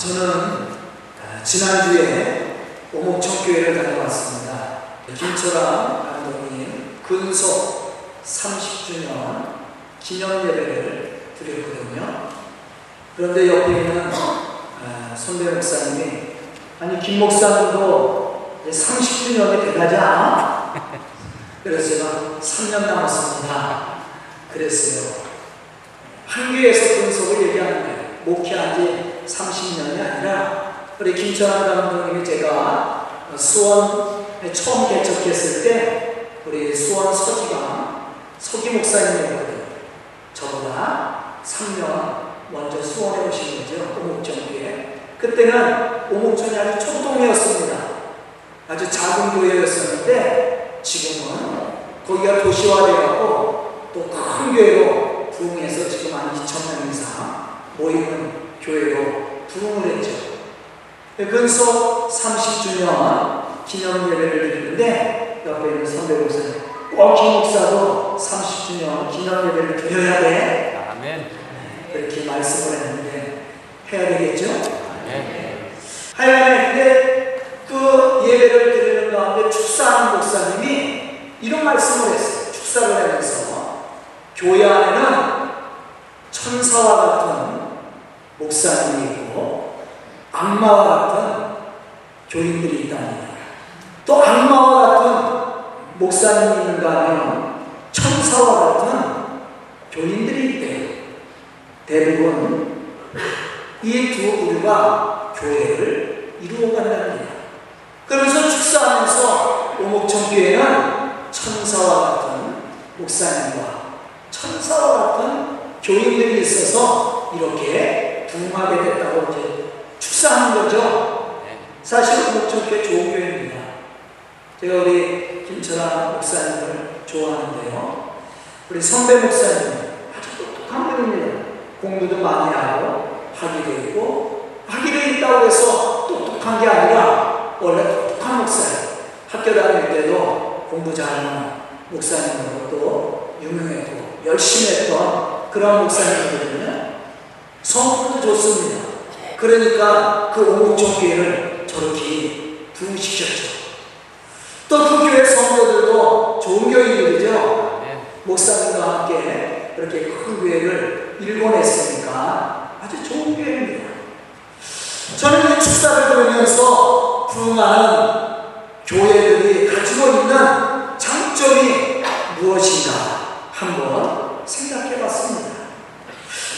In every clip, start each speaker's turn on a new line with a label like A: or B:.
A: 저는 아, 지난주에 오목청교회를 다녀왔습니다. 김철아 감독님 근속 30주년 기념 예배를 드렸거든요. 그런데 옆에 있는 아, 손대 목사님이 아니 김 목사님도 이제 30주년이 돼가지 않아? 그래서 제가 3년 남았습니다. 그랬어요. 한교에서 근속을 얘기하는데 목회한 지 30년이 아니라 우리 김철환 감독님이 제가 수원에 처음 개척했을 때 우리 수원 서기가 서기 목사님이었거든요. 저보다 3년 먼저 수원에 오신 거죠. 오목전교회. 그때는 오목전이 아주 초동이었습니다. 아주 작은 교회였었는데 지금은 거기가 도시화되었고 또 큰 교회로 부흥해서 지금 한 2천 명 이상 모이는 교회로 부흥을 했죠. 근소 30주년 기념 예배를 드리는데 옆에 있는 선배 목사님 꼭김 목사도 30주년 기념 예배를 드려야 돼.
B: 아멘.
A: 그렇게 말씀을 했는데 해야 되겠죠?
B: 아멘.
A: 하여간에 근데 그 예배를 드리는 가운데 축사하는 목사님이 이런 말씀을 했어요. 축사를 하면서 교회 안에는 천사와 같은 목사님이 있고 악마와 같은 교인들이 있답니다. 또 악마와 같은 목사님이 있는가 하면 천사와 같은 교인들이 있대요. 대부분 이 두 부류가 교회를 이루어간답니다. 그러면서 축사하면서 오목청교회는 천사와 같은 목사님과 천사와 같은 교인들이 있어서 이렇게 부흥하게 됐다고 이제 축사하는 거죠. 사실 목적교회 좋은 교회입니다. 제가 우리 김철아 목사님을 좋아하는데요. 우리 선배 목사님 아주 똑똑한 분입니다. 공부도 많이 하고 학위도 있고 학위도 있다고 해서 똑똑한 게 아니라 원래 똑똑한 목사예요. 학교 다닐 때도 공부 잘하는 목사님으로 또 유명했고 열심히 했던 그런 목사님이거든요. 성품도 좋습니다. 그러니까 그 오목종교회를 저렇게 부흥시켰죠. 또 그 교회 성도들도 좋은 교인들이죠.
B: 아멘.
A: 목사님과 함께 그렇게 큰 교회를 일궈냈으니까 아주 좋은 교회입니다. 저는 이 축사를 들으면서 부흥하는 교회들이 가지고 있는 장점이 무엇인가 한번 생각해 봤습니다.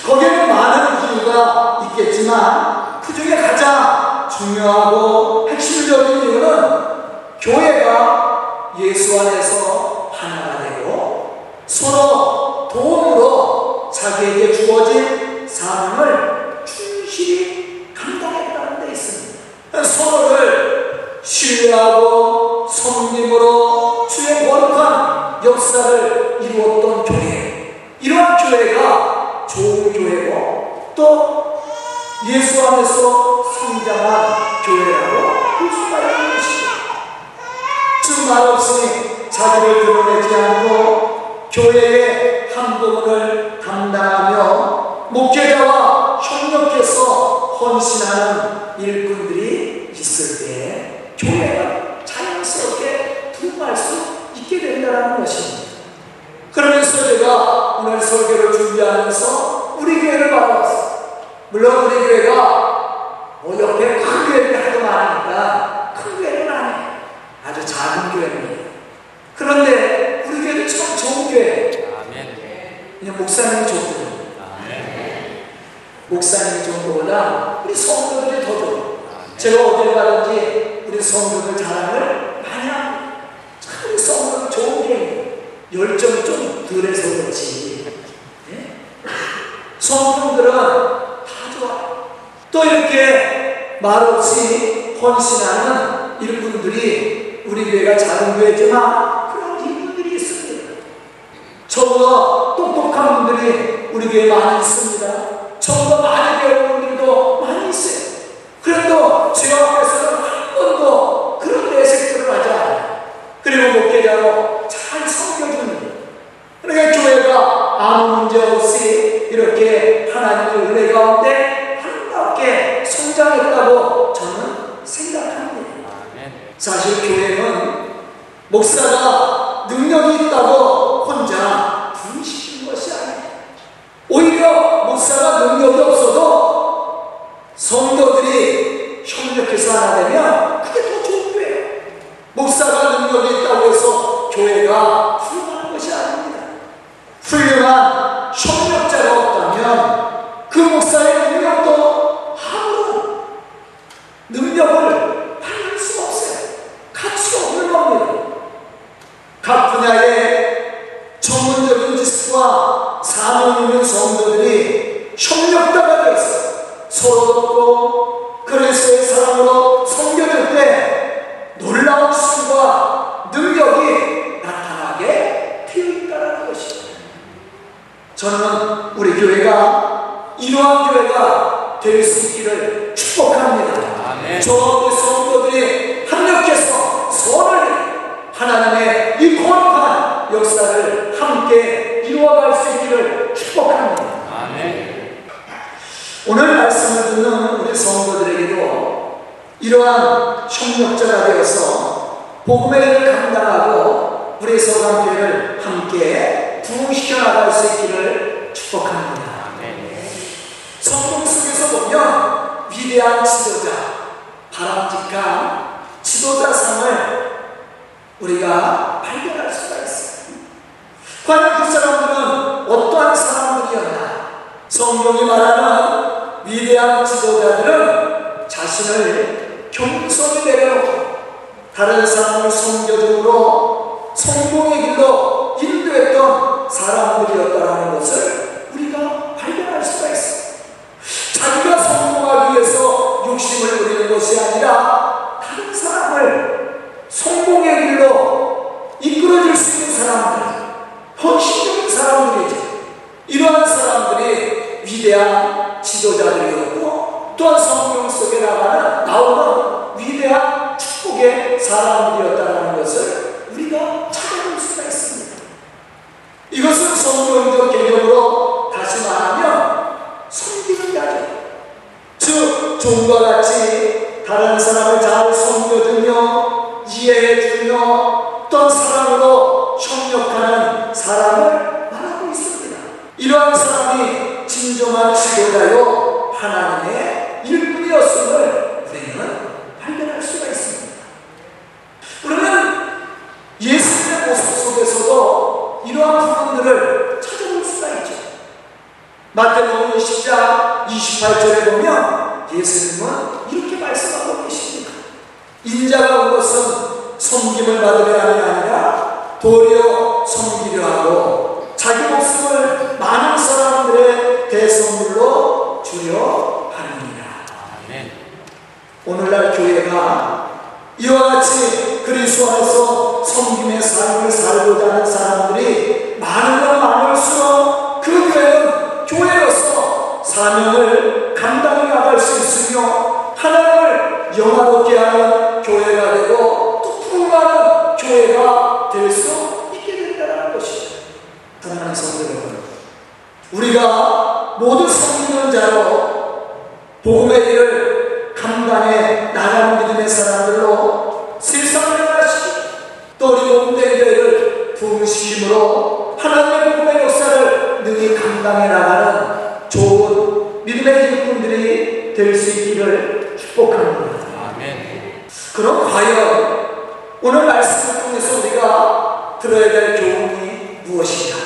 A: 거기에는 많은 이유가 있겠지만 그 중에 가장 중요하고 핵심적인 이유는 교회가 예수 안에서 하나가 되고 서로 도움으로 자기에게 주어진 사명을 충실히 감당했다는 데 있습니다. 서로를 신뢰하고 성님으로 주의 거룩한 역사를 이루었던 교회. 이러한 교회가 좋은 교회고 또 예수 안에서 성장한 교회라고 볼 수가 있는 것이죠. 즉 말없이 자기를 드러내지 않고 교회의 한 부분을 담당하며 목회자와 협력해서 헌신하는 일꾼들이 있을 때 교회가 자연스럽게 부흥할 수 있게 된다는 것입니다. 그러면서 제가 오늘 설교를 준비하면서 우리 교회를 바라봤어요. 물론 우리 교회가 뭐 옆에 큰 교회를 하도 많으니까 큰 교회는 아니에요. 아주 작은 교회입니다. 그런데 우리 교회는 참 좋은 교회예요.
B: 아멘.
A: 그냥 목사님이 좋거든요.
B: 아멘.
A: 목사님이 좋은 것보다 우리 성도들이 더 좋아요. 제가 어딜 가든지 우리 성도들 자랑을 많이 합니다. 참 우리 성도들 좋은 교회예요. 열정이 좀 덜해서 그렇지. 예? 성도들은. 또 이렇게 말없이 헌신하는 일꾼들이 우리 교회가 작은 교회지만 그런 일꾼들이 있습니다. 저보다 똑똑한 분들이 우리 교회에 많이 있습니다. 저보다 많이 배운 분들도 많이 있어요. 그래도 제 앞에서는 한 번도 그런 내색들을 하지 않아요. 그리고 목회자로 잘 섬겨줍니다. 그러니까 교회가 아무 문제 없이 이렇게 하나님의 은혜 가운데 성 성장했다고 저는 생각합니다. 사실 교회는 목사가 능력이 있다고 혼자 부르시는 것이 아니에요. 오히려 목사가 능력이 없어도 성도들이 협력해서 하나 되면 그게 더 좋은 거예요. 목사가 능력이 있다고 해서 교회가 훌륭한 것이 아닙니다. 훌륭한 협력자가 없다면 그 목사의 능력도 아무런 능력을 발휘할 수가 없어요. 가치가 없는 겁니다. 각 분야의 전문적인 지식과 사명 있는 성도들이 협력자가 되어서 서로 돕고 그리스도의 사랑으로 섬겨줄 때 놀라운 수과 능력이 나타나게 되어 있다는 것입니다. 저는 우리 교회가 이러한 교회가 될 수 있기를 축복합니다.
B: 아멘.
A: 저와 우리 성도들이 합력해서 선을 이루어 하나님의 이 거룩한 역사를 함께 이루어갈 수 있기를 축복합니다.
B: 아멘.
A: 오늘 말씀을 듣는 우리 성도들에게도 이러한 협력자가 되어서 복음의 일을 감당하고 우리 서강교회를 함께 부흥시켜 나갈 수 있기를 축복합니다. 성경 속에서 보면 위대한 지도자, 바람직한 지도자상을 우리가 발견할 수가 있어요. 과연 그 사람들은 어떠한 사람들이었나? 성경이 말하는 위대한 지도자들은 자신을 겸손히 내려놓고 다른 사람을 섬겨줌으로 성공의 길로 인도했던 사람들이었다는 것을 우리가 발견할 수가 있어요. 자기가 성공하기 위해서 욕심을 부리는 것이 아니라 다른 사람을 성공의 길로 이끌어줄 수 있는 사람들, 헌신적인 사람들이죠. 이러한 사람들이 위대한 지도자들이었고 또한 성경 속에 나가는 나오는 위대한 축복의 사람들이었다는 것을 우리가 찾아볼 수가 있습니다. 이것은 성경적 개념으로 다시 말하면 섬기는 자죠. 즉, 종과 같이 다른 사람을 잘 섬겨주며 이해해주며 어떤 사람으로 협력하는 사람을 말하고 있습니다. 이러한 사람이 진정한 지도자요 하나님의 일꾼이었음을 우리는 발견할 수가 있습니다. 우리는 예수님의 모습 속에서도 찾아볼 수가 있죠. 마태복음 20장 28절에 보면 예수님은 이렇게 말씀하고 계십니다. 인자가 온 것은 섬김을 받으려 함이 아니라 도리어 섬기려 하고 자기 목숨을 많은 사람들의 대선물로 주려 하느니라. 오늘날 교회가 이와 같이 그리스도 안에서 섬김의 삶을 살고자 하는 사람들이 많으면 많을수록 그 교회는 교회로서 사명을 감당해 나갈 수 있으며 하나님을 영화롭게 하는 교회가 되고 또 풍부한 교회가 될 수 있게 된다는 것이죠. 사랑하는 성도 여러분, 우리가 모두 섬기는 자로 복음의 일을 감당해 나가는 믿음의 사람들로 세상을 나시고 또 우리 몸대교회를 부흥시킴으로 감당해 나가는 좋은 믿음의 일꾼들이 될 수 있기를 축복합니다.
B: 아멘.
A: 그럼 과연 오늘 말씀을 통해서 우리가 들어야 될 교훈이 무엇인가?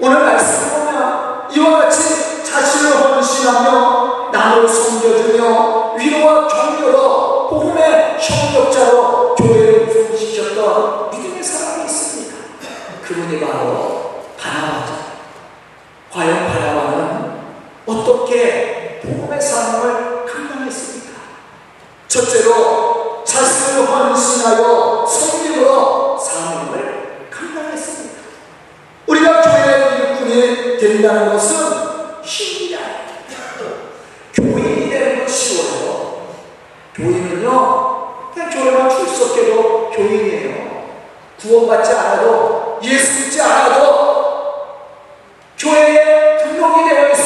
A: 오늘 말씀을 보면 이와 같이 자신을 헌신하며 남을 섬겨주며 위로와 격려로 복음의 협력자로 교회를 부흥시켰던 믿음의 사람이 있습니다. 그분이 바로 바나바죠. 과연 바나바는 사명을 감당했습니까? 첫째로 자신을 헌신하여 섬김으로 사명을 감당했습니다. 우리가 교회의 일꾼이 된다는 것은. 구원받지 않아도, 예수 믿지 않아도, 교회에 등록이 되어 있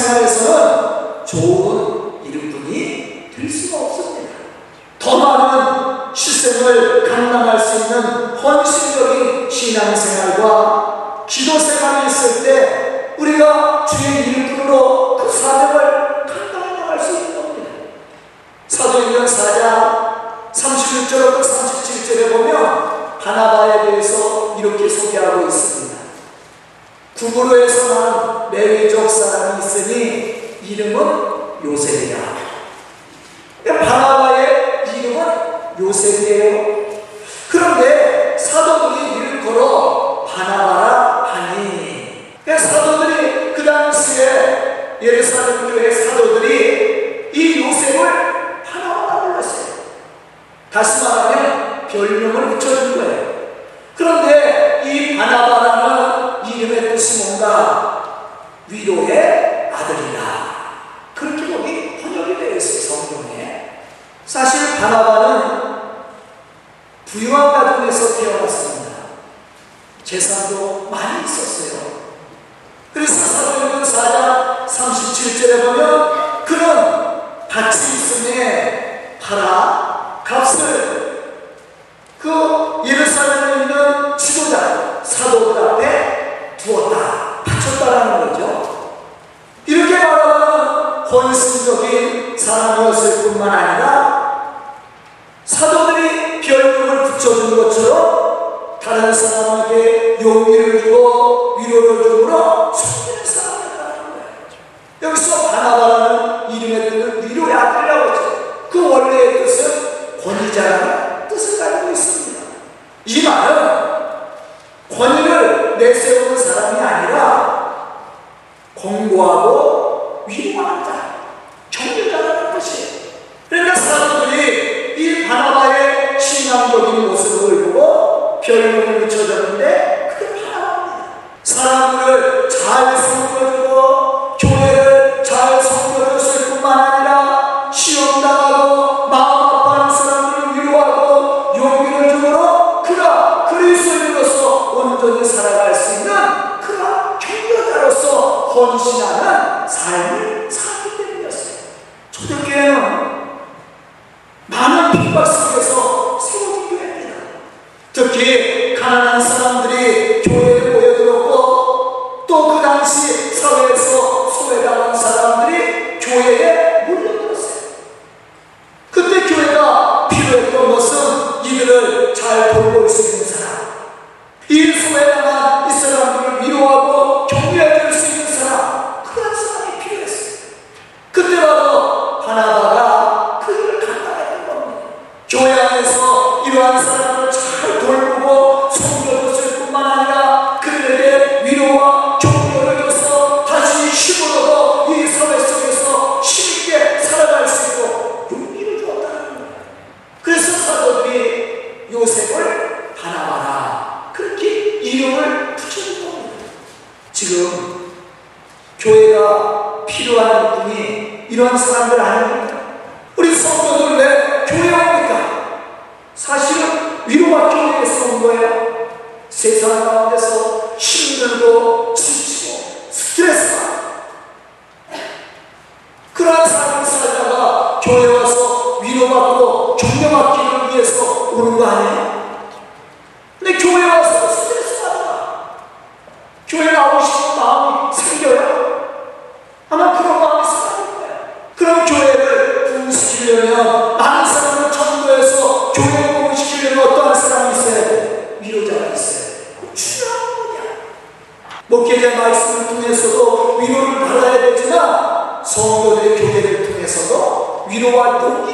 A: 생활에서는 좋은 이름분이 될 수가 없습니다. 더 많은 실생을 감당할 수 있는 헌신적인 신앙생활과 기도생활이 있을 때 우리가 주의 이름으로 그 사명을 감당해 나갈 수 있는 겁니다. 사도행전 4장 36절부터 37절에 보면 바나바에 대해서 이렇게 소개하고 있습니다. 구부로에서 난 레위족 사람이 있으니 이름은 요셉이라. 바나바의 이름은 요셉이에요. 그런데 사도들이 이를 걸어 바나바라 하니. 사도들이 그 당시에 예루살렘 교회 사도들이 이 요셉을 바나바라 불렀어요. 다시 말하면 별명을 붙여준 거예요. 그런데 이 바나바라는 이름의 뜻이 뭔가 위로의 아들이다. 그렇게 거기 번역이 되어 있어요, 성경에. 사실 바나바는 부유한 가정에서 태어났습니다. 재산도 많이 있었어요. 그래서 사도행전 4장 37절에 보면 그는 밭이 있음에 팔아 값을 그 예루살렘에 있는 지도자 사도들 앞에 두었다 바쳤다라는 거죠. 이렇게 말하면 헌신적인 사람이었을 뿐만 아니라 사도들이 별명을 붙여준 것처럼 다른 사람에게 용기를 주고 위로를 주므로 숨기는 사람이었다는 거예요. 여기서 바나바라는 이름의 뜻은 위로의 아들이라고 했죠. 그 원래의 뜻은 권위자라는 뜻을 가지고 있습니다. 이 말은 권위를 내세우는 사람이 아니라 공고하고 위로하는 자, 경륜자라는 뜻이에요. 그러니까 사람들이 이 바나바의 신앙적인 모습을 보고 별명을 붙여줬는데 안 통해서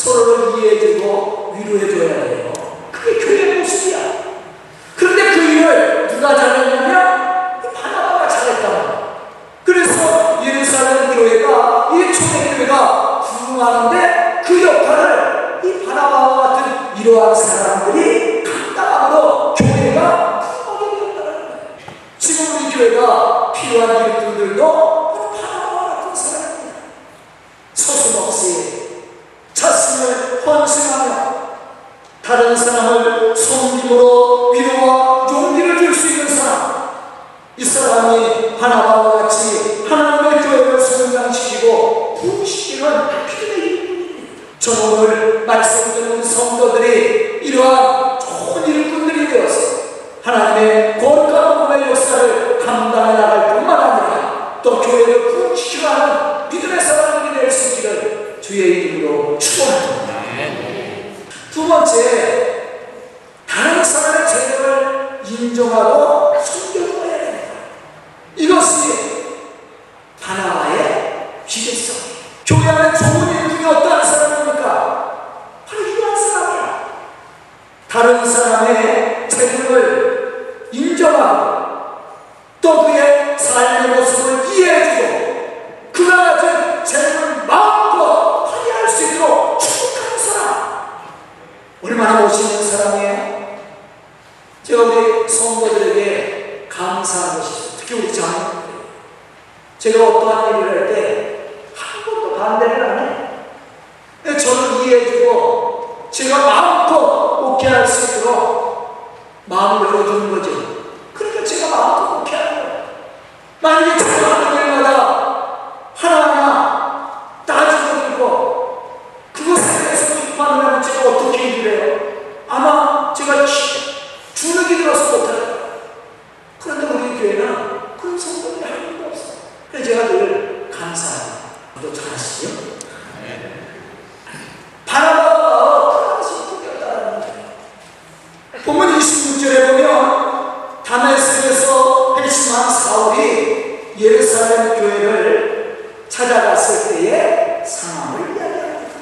A: 서로를 이해해주고 위로해줘야 돼요. 그게 교회의 모습이야. 그런데 그 일을 누가 잘했냐면 바나바가 잘했다. 그래서 예루살렘 교회가 부흥하는데 그 역할을 이 바나바와 같은 이러한 사람들이 감당함으로 교회가 부흥하게 되었다는 거예요. 지금 우리 교회가 필요한 일꾼들도 바로 바나바와 같은 사람입니다. 서슴없이 자신을 헌신하며 다른 사람을 섬김으로 위로와 용기를 줄 수 있는 사람. 이 사람이 하나바와 같이 하나님의 교회를 성장시키고 필요의 일꾼입니다. 저는 오늘 말씀 듣는 성도들이 이러한 좋은 일꾼들이 되어서 하나님의 거룩한 복음의 역사를 감당해 나갈 뿐만 아니라 또 교회를 부흥시켜가는 믿음의 사람들이 될 수 있기를 주의 이름으로 축원합니다 두 번째, 다른 사람의 재능을 인정하고 숨겨줘야 됩니다. 이것이 바나바의 기계성. 교회 안에 좋은 일꾼이 어떠한 사람입니까? 바로 이러한 사람이야. 다른 사람의 재능을 인정하고 또 그의 삶의 모습을 이해해주고 그가 가진 재능을 마음껏 발휘할 수 있도록 축복하는 사람. 얼마나 멋있는 사람이에요? 제가 우리 성도들에게 감사한 것이죠. 특히 우리 자녀들. 제가 어떠한 일을 할 때 한 번도 반대를 안 해요. 저를 이해해주고 제가 마음껏 오케이 있도록 마음을 열어주는 거죠. 그러니까 제가 마음껏 오케이 하는 거예요. 만약에 제가 하는 일마다 하나하나 따지고 들고 그것에 대해서 비판을 제가 어떻게 일을 해요? 아마 제가 주눅이 들어서 못할 거예요. 그런데 우리 교회는 그런 성도들이 한 명도 없어요. 그래서 제가 늘 감사해요. 너 잘하시죠? 바나바가 그것이 꿈이었다는 거예요. 보면 26절에 보면 다메섹에서 회심한 사울이 예루살렘 교회를 찾아갔을 때의 상황을 이야기합니다.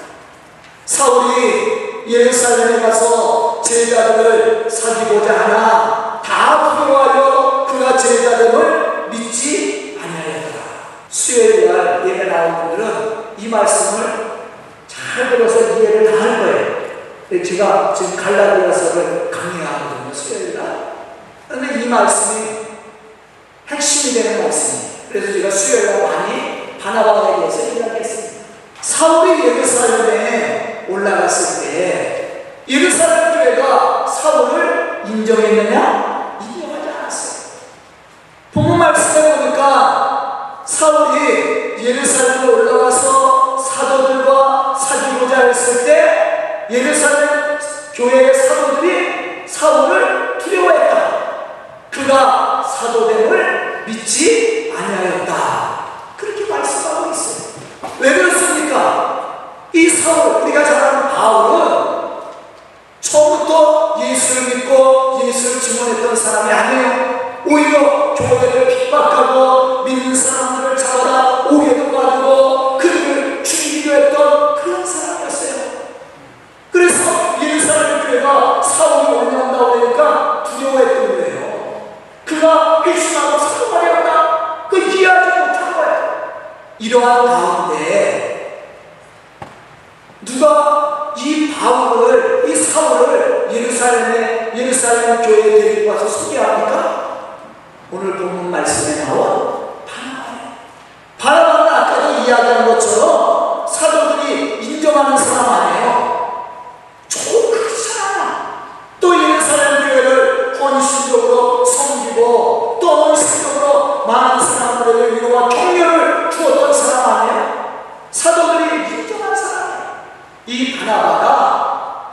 A: 사울이 예루살렘에 가서 제자들을 사귀고자 하나 다 부러워하여 그가 제자들을 믿지 아니하였다. 수요일 날 예배 나온 분들은 이 말씀을 잘 들어서 이해를 다 할 거예요. 제가 지금 갈라디아서를 강의하거든요, 수요일 날. 그런데 이 말씀이 핵심이 되는 말씀이에요. 그래서 제가 수요일 날 많이 바나바에 대해서 이야기했습니다. 사울이 예루살렘에 올라갔을 때 예루살렘 교회가 사울을 인정했느냐? 인정하지 않았어요. 본문 말씀에 보니까 사울이 예루살렘에 올라가서 사도들과 사귀고자 했을 때 예루살렘 교회의 사도들이 사울을 두려워했다. 그가 사도됨을 믿지 아니하였다. 그렇게 말씀하고 있어요. 왜 그렇습니까? 이 사울, 우리가 잘 아는 바울은 처음부터 예수를 믿고 예수를 증언했던 사람이 아니에요. 오히려 교회를 핍박하고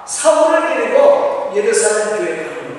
A: 사울을 데리고 예루살렘 교회에 가는 거예요.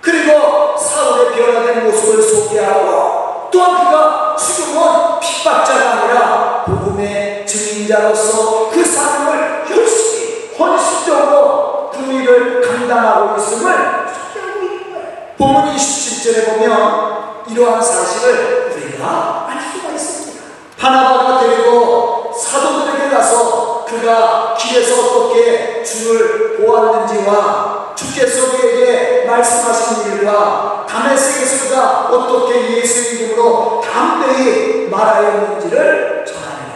A: 그리고 사울의 변화된 모습을 소개하고 또한 그가 지금은 핍박자가 아니라 복음의 증인자로서 그 삶을 열심히 헌신적으로 그 일을 감당하고 있음을 소개하고 있는 거예요. 본문 27절에 보면 이러한 사실을 우리가 알 수가 있습니다. 바나바가 데리고 사도들에게 가서 그가 길에서 어떻게 주를 보았는지와 주께서 우리에게 말씀하신 일과 다메섹에서가 어떻게 예수 이름으로 담대히 말하였는지를 전합니다.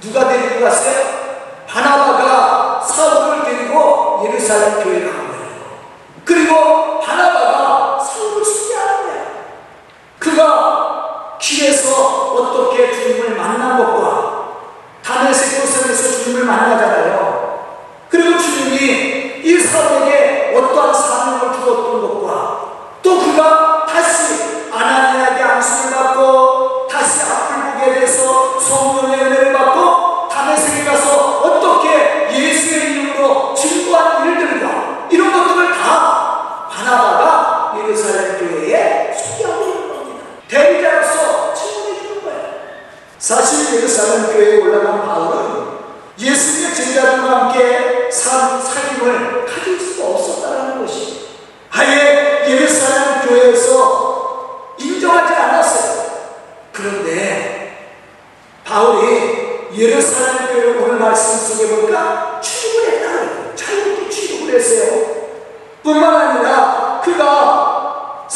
A: 누가 데리고 갔어요? 바나바가 사울을 데리고 예루살렘 교회에 간 거예요. 그리고 바나바가 사울을 수리하는 거예요. 그가 길에서 어떻게 주님을 만난 것과 다메섹 도상에서 주님을 만나잖아요. 있었느냐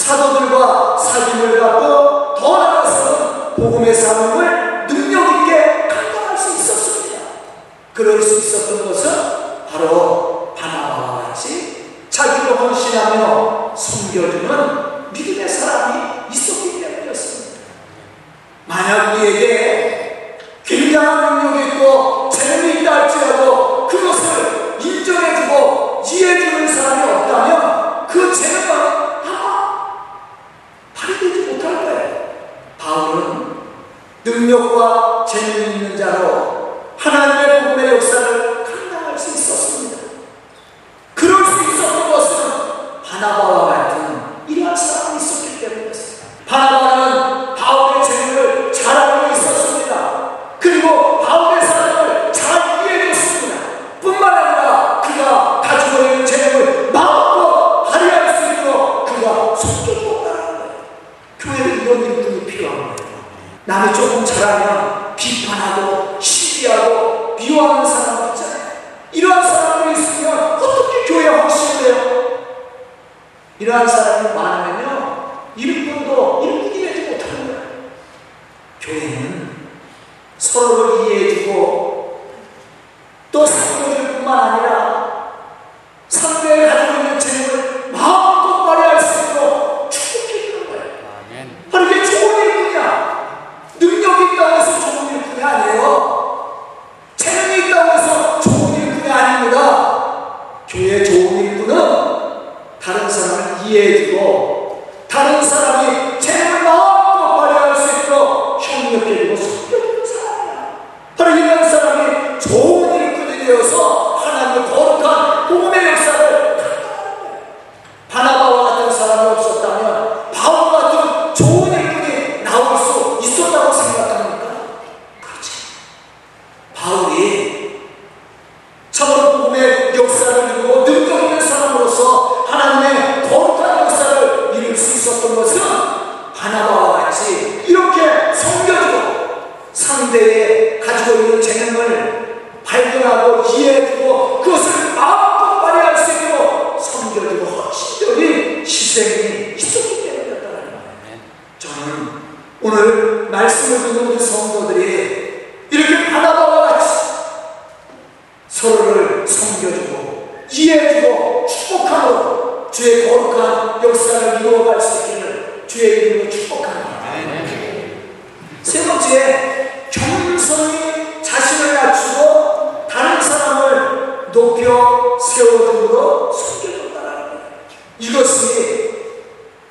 A: 사도들과 사귐을 갖고 더 나아가서 복음의 사명을 능력 있게 감당할 수 있었습니다. 그럴 수 있었던 것은 바로 바나바와 같이 자기를 헌신하며 섬겨주는 믿음의 사람이 있었기 때문이었습니다. 만약 우리에게 기회주고 축복하고 주의 거룩한 역사를 이루어갈 수 있기를 주의 이름으로 축복합니다. 세 번째, 겸손히 자신을 낮추고 다른 사람을 높여 세워줌으로 섬겨준다는 이것이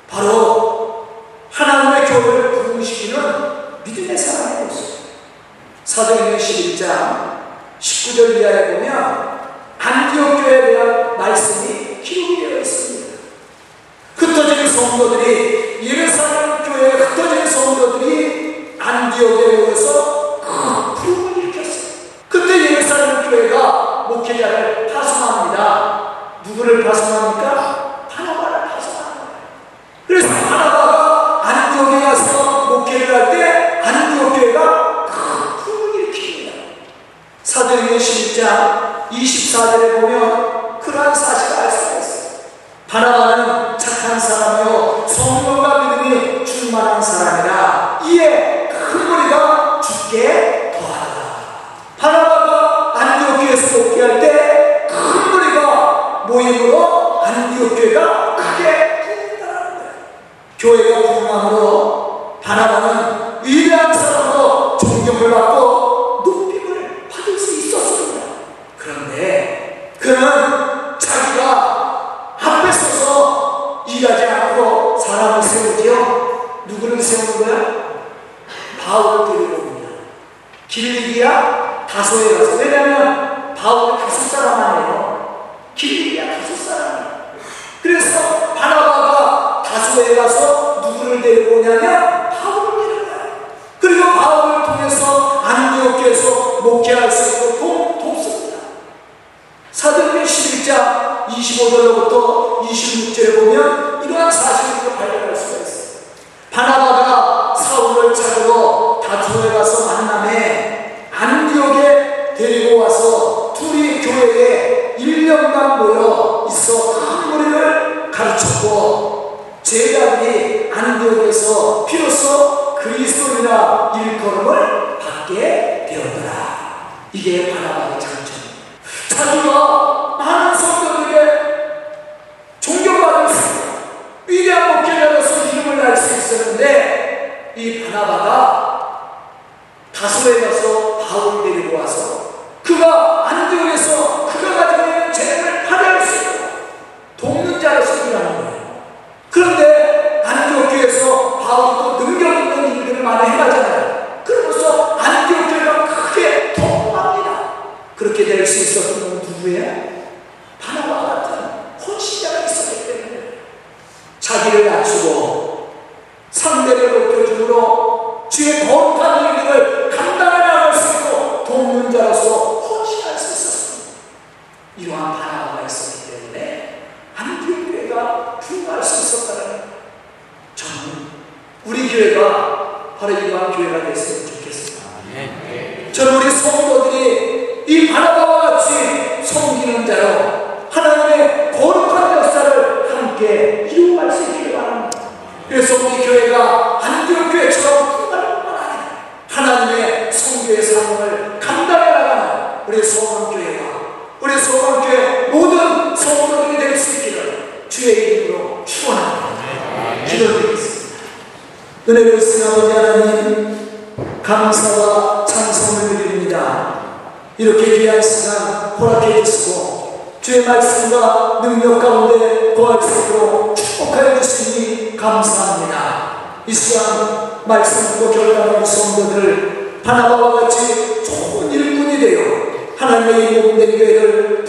A: 바로 하나님의 교회를 부르시기는 믿음의 사람이었습니다. 사도행전 11장 19절 이하에 보면 안디옥 교회에 대한 말씀이 기록되어 있습니다. 흩어진 성도들이 예루살렘 교회에 흩어진 성도들이 안디옥에 모여서 큰 부흥을 일으켰어요. 그때 예루살렘 교회가 목회자를 파송합니다. 누구를 파송합니까? 바나바를 파송합니다. 그래서 바나바가 안디옥에 가서 목회를 할때 다소에 가서 누구를 데리고 오냐면 바울을 데려가요. 그리고 바울을 통해서 안디옥에서 목회할 수 있도록 돕습니다. 사도행전 11장 25절로부터 26절에 보면 이러한 사실을 발견할 수가 있어요. 바나바가 사울을 찾으러 다투에 가서 만남에 안디옥에 데리고 와서 둘이 교회에 1년간 모여 있어 제자들이 안디옥에서 비로소 그리스도인이라 일컬음을 받게 되었더라. 이게 바나바의 장점입니다. 자기가 많은 성도들에게 존경받을 수 있고 위대한 목회자로서 이름을 날 수 있었는데 이 바나바가 다소에 가서 바울을 데리고 와서 그가 안디옥에서 그가 가지고 있는 재능을 발휘할 수 있고 돕는 자로서 일하는 거예요. 그런데 안디옥 교회에서 바울이 또 능력 있는 일들을 많이 해가잖아요. 그러면서 안디옥 교회가 크게 통합니다. 그렇게 될 수 있었던 건 누구예요? 바나바 같은 헌신자가 있었기 때문에 자기를 낮추고 상대를 높여줌으로 주의 거룩한 일들을 감당해 나갈 수 있고 돕는 자로서 헌신할 수 있었습니다. 이러한 바나바가 있었기 때문에 안디옥 교회가 풍부할 수 있었다는 저는 우리 교회가 바로 이러한 교회가 됐으면 좋겠습니다.
B: 아멘.
A: 저는 우리 성도들이 이 바나바와 같이 섬기는 자로 하나님의 거룩한 역사를 함께 이루어갈 수 있기를 바랍니다. 그래서 우리 교회가 안디옥 교회처럼 끝날 뿐만 아니라 하나님의 성교의 사명을 감당해 나가는 우리 소망교회가 우리 소망교회 모든 성도들이 될 수 있기를 주의 이름으로 축원합니다. 기도드리겠습니다. 은혜를 쓰는 아버지 하나님 감사와 찬송을 드립니다. 이렇게 귀한 시간 허락해 주시고 주의 말씀과 능력 가운데 거할 수 있도록 축복하여 주시니 감사합니다. 이 시간 말씀으로 결단하는 성도들 바나바와 같이 좋은 일꾼이 되어 하나님의 이목된 교회를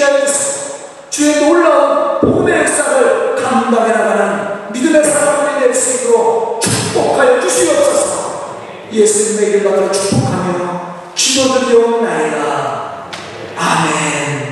A: 하여 주시고 주의 놀라운 복음의 역사를 감당해 나가는 믿음의 사람들이 될 수 있도록 축복하여 주시옵소서 예수님의 이름으로 축복하며 기도드리옵나이다. 아멘